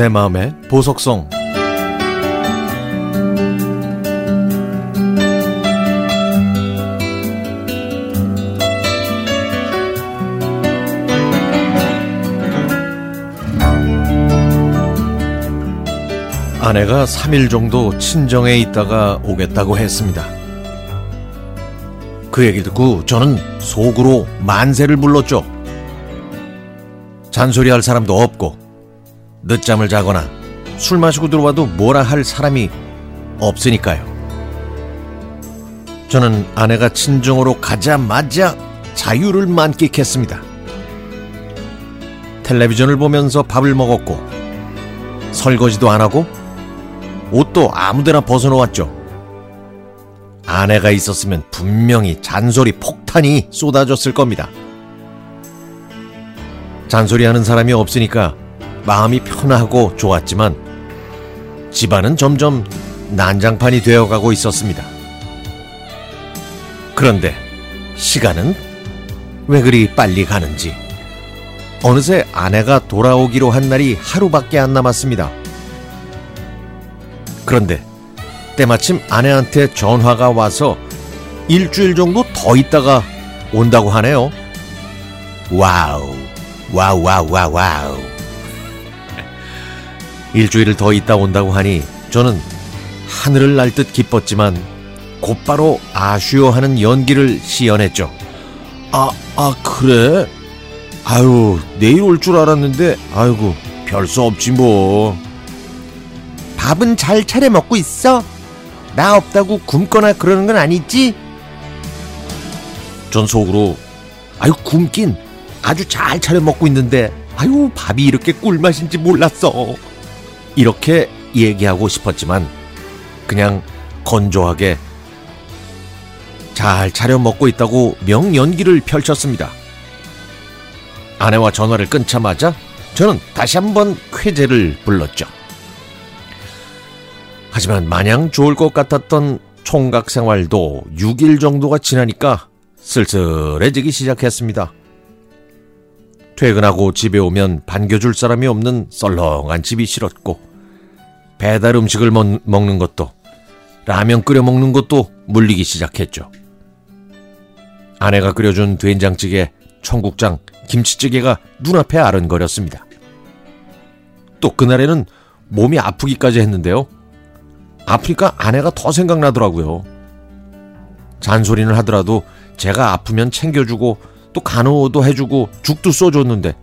내 마음의 보석성 아내가 3일 정도 친정에 있다가 오겠다고 했습니다. 그 얘기 듣고 저는 속으로 만세를 불렀죠. 잔소리할 사람도 없고 늦잠을 자거나 술 마시고 들어와도 뭐라 할 사람이 없으니까요. 저는 아내가 친정으로 가자마자 자유를 만끽했습니다. 텔레비전을 보면서 밥을 먹었고 설거지도 안 하고 옷도 아무데나 벗어놓았죠. 아내가 있었으면 분명히 잔소리 폭탄이 쏟아졌을 겁니다. 잔소리하는 사람이 없으니까 마음이 편하고 좋았지만 집안은 점점 난장판이 되어가고 있었습니다. 그런데 시간은 왜 그리 빨리 가는지 어느새 아내가 돌아오기로 한 날이 하루밖에 안 남았습니다. 그런데 때마침 아내한테 전화가 와서 일주일 정도 더 있다가 온다고 하네요. 와우, 와우, 와우, 와우. 일주일을 더 있다 온다고 하니 저는 하늘을 날 듯 기뻤지만 곧바로 아쉬워하는 연기를 시연했죠. 아, 아, 그래? 아유, 내일 올 줄 알았는데, 아이고, 별 수 없지 뭐. 밥은 잘 차려 먹고 있어? 나 없다고 굶거나 그러는 건 아니지? 전 속으로, 아유, 굶긴 아주 잘 차려 먹고 있는데, 아유, 밥이 이렇게 꿀맛인지 몰랐어. 이렇게 얘기하고 싶었지만, 그냥 건조하게 잘 차려 먹고 있다고 명연기를 펼쳤습니다. 아내와 전화를 끊자마자 저는 다시 한번 쾌재를 불렀죠. 하지만 마냥 좋을 것 같았던 총각 생활도 6일 정도가 지나니까 쓸쓸해지기 시작했습니다. 퇴근하고 집에 오면 반겨줄 사람이 없는 썰렁한 집이 싫었고 배달 음식을 먹, 먹는 것도 라면 끓여 먹는 것도 물리기 시작했죠. 아내가 끓여준 된장찌개, 청국장, 김치찌개가 눈앞에 아른거렸습니다. 또 그날에는 몸이 아프기까지 했는데요. 아프니까 아내가 더 생각나더라고요. 잔소리는 하더라도 제가 아프면 챙겨주고 또 간호도 해주고 죽도 쏘줬는데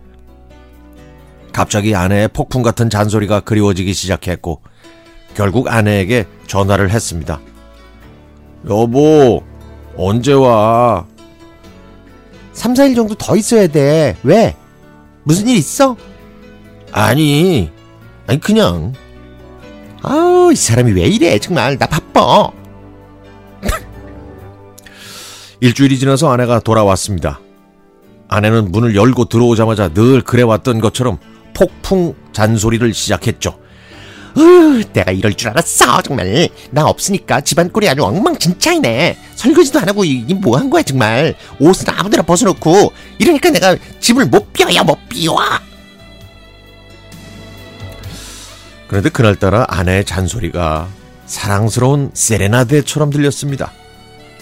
갑자기 아내의 폭풍 같은 잔소리가 그리워지기 시작했고 결국 아내에게 전화를 했습니다. 여보, 언제 와? 3, 4일 정도 더 있어야 돼. 왜? 무슨 일 있어? 아니, 아니 그냥 아우, 이 사람이 왜 이래? 정말 나 바빠. 일주일이 지나서 아내가 돌아왔습니다. 아내는 문을 열고 들어오자마자 늘 그래왔던 것처럼 폭풍 잔소리를 시작했죠. 으, 내가 이럴 줄 알았어 정말 나 없으니까 집안 꼴이 아주 엉망진창이네 설거지도 안 하고 이게 뭐 한 거야 정말 옷은 아무데나 벗어놓고 이러니까 내가 집을 못 비워야 못 비워 그런데 그날따라 아내의 잔소리가 사랑스러운 세레나데처럼 들렸습니다.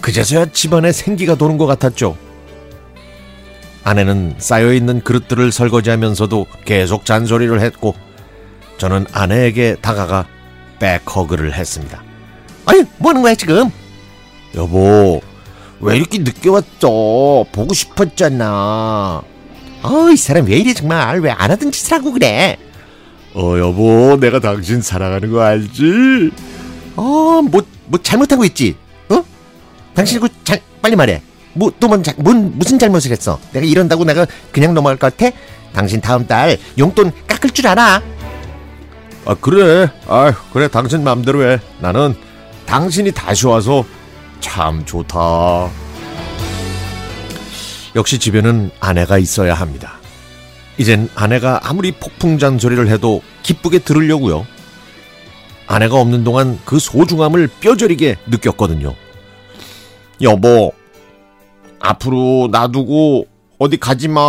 그제서야 집안에 생기가 도는 것 같았죠. 아내는 쌓여있는 그릇들을 설거지하면서도 계속 잔소리를 했고 저는 아내에게 다가가 백허그를 했습니다. 아니 뭐 하는 거야 지금 여보, 왜 이렇게 늦게 왔어? 보고 싶었잖아. 어이 사람 왜 이래 정말 왜 안 하던 짓을 하고 그래 어, 여보, 내가 당신 사랑하는 거 알지? 어뭐 뭐 잘못한 거 있지 어 당신 이거 잘 빨리 말해 뭐 또뭔 뭔 무슨 잘못을 했어 내가 이런다고 내가 그냥 넘어갈 것 같아 당신 다음 달 용돈 깎을 줄 알아 아, 그래. 아, 그래. 당신 마음대로 해. 나는 당신이 다시 와서 참 좋다. 역시 집에는 아내가 있어야 합니다. 이젠 아내가 아무리 폭풍 잔소리를 해도 기쁘게 들으려고요. 아내가 없는 동안 그 소중함을 뼈저리게 느꼈거든요. 여보, 앞으로 놔두고 어디 가지 마.